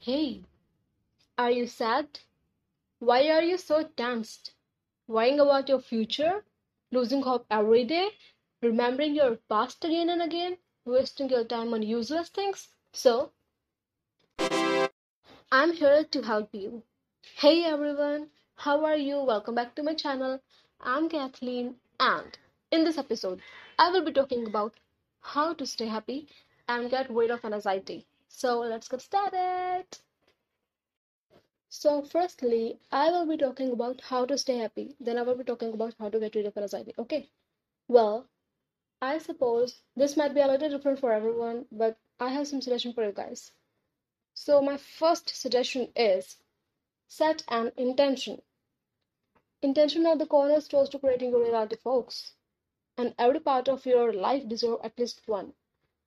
Hey, are you sad? Why are you so tensed? Worrying about your future? Losing hope every day? Remembering your past again and again? Wasting your time on useless things? So, I'm here to help you. Hey everyone, how are you? Welcome back to my channel. I'm Kathleen, and in this episode, I will be talking about how to stay happy and get rid of anxiety. So, let's get started. So, firstly, I will be talking about how to stay happy. Then, I will be talking about how to get rid of anxiety. Okay. Well, I suppose this might be a little different for everyone, but I have some suggestion for you guys. So, my first suggestion is set an intention. Intention are the cornerstones to creating your reality, folks. And every part of your life deserves at least one.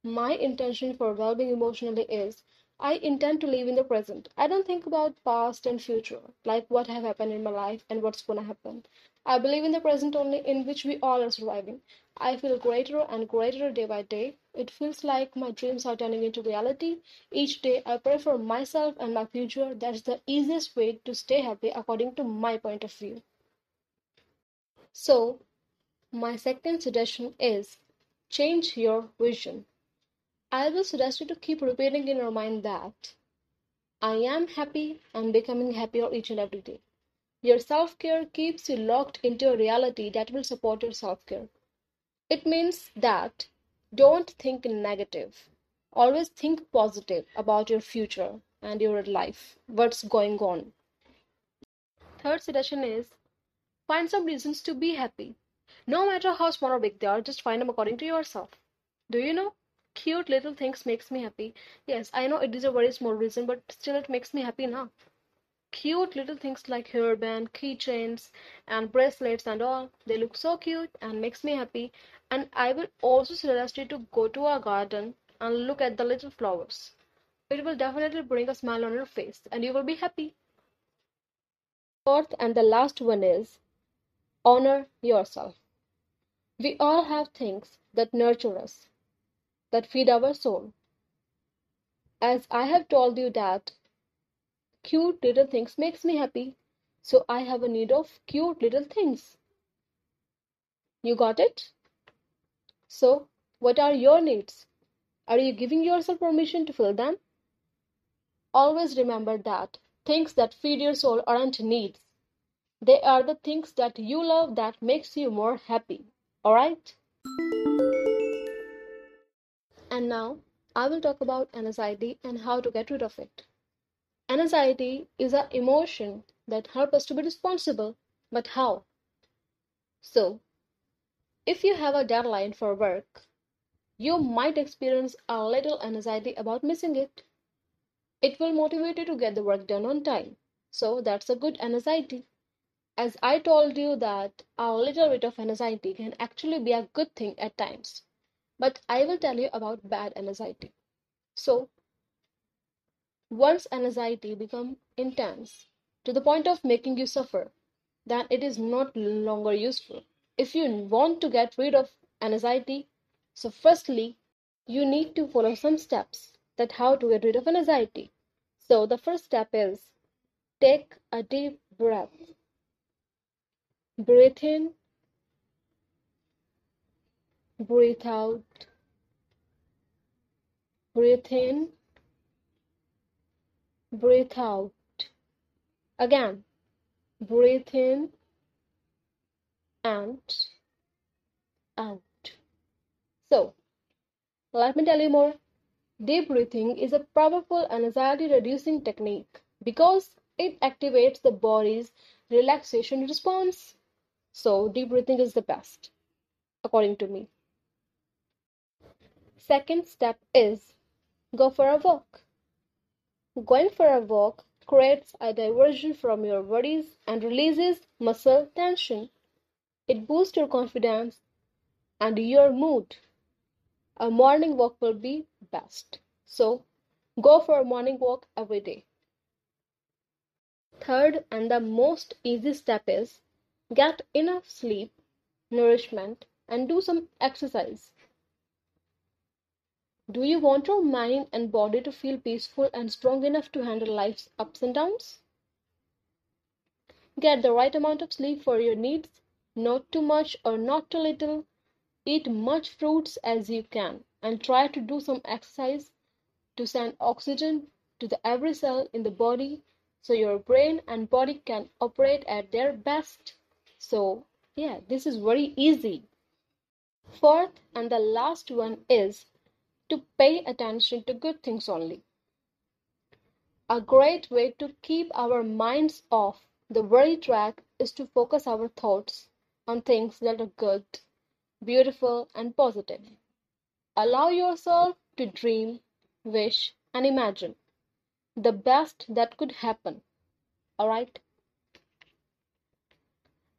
My intention for well-being emotionally is I intend to live in the present. I don't think about past and future, like what have happened in my life and what's gonna happen. I believe in the present only in which we all are surviving. I feel greater and greater day by day. It feels like my dreams are turning into reality. Each day I pray for myself and my future. That's the easiest way to stay happy according to my point of view. So, my second suggestion is change your vision. I will suggest you to keep repeating in your mind that I am happy and becoming happier each and every day. Your self care keeps you locked into a reality that will support your self care. It means that don't think negative. Always think positive about your future and your life, what's going on. Third suggestion is find some reasons to be happy. No matter how small or big they are, just find them according to yourself. Do you know? Cute little things makes me happy. Yes, I know it is a very small reason, but still it makes me happy now. Cute little things like hairband, keychains, and bracelets and all. They look so cute and makes me happy. And I will also suggest you to go to our garden and look at the little flowers. It will definitely bring a smile on your face and you will be happy. Fourth and the last one is honor yourself. We all have things that nurture us, that feed our soul. As I have told you that cute little things makes me happy, so I have a need of cute little things. You got it? So, what are your needs? Are you giving yourself permission to fill them? Always remember that things that feed your soul aren't needs. They are the things that you love that makes you more happy. Alright? And now I will talk about anxiety and how to get rid of it. Anxiety is an emotion that helps us to be responsible, but how? So, if you have a deadline for work, you might experience a little anxiety about missing it. It will motivate you to get the work done on time. So, that's a good anxiety. As I told you that a little bit of anxiety can actually be a good thing at times. But I will tell you about bad anxiety. So, once anxiety becomes intense to the point of making you suffer, then it is not longer useful. If you want to get rid of anxiety, so firstly, you need to follow some steps that how to get rid of anxiety. So the first step is take a deep breath. Breathe in, breathe out, breathe in, breathe out. Again, breathe in and out. So, let me tell you more. Deep breathing is a powerful anxiety reducing technique because it activates the body's relaxation response. So, deep breathing is the best, according to me. Second step is go for a walk. Going for a walk creates a diversion from your worries and releases muscle tension. It boosts your confidence and your mood. A morning walk will be best. So, go for a morning walk every day. Third and the most easy step is get enough sleep, nourishment, and do some exercise. Do you want your mind and body to feel peaceful and strong enough to handle life's ups and downs? Get the right amount of sleep for your needs, not too much or not too little. Eat much fruits as you can and try to do some exercise to send oxygen to the every cell in the body so your brain and body can operate at their best. So, yeah, this is very easy. Fourth and the last one is to pay attention to good things only. A great way to keep our minds off the very track is to focus our thoughts on things that are good, beautiful, and positive. Allow yourself to dream, wish, and imagine the best that could happen. Alright?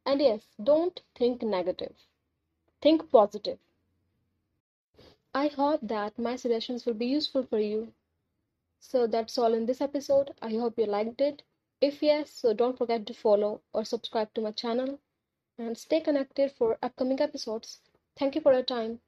And yes, don't think negative, think positive. I hope that my suggestions will be useful for you. So that's all in this episode. I hope you liked it. If yes, so don't forget to follow or subscribe to my channel and stay connected for upcoming episodes. Thank you for your time.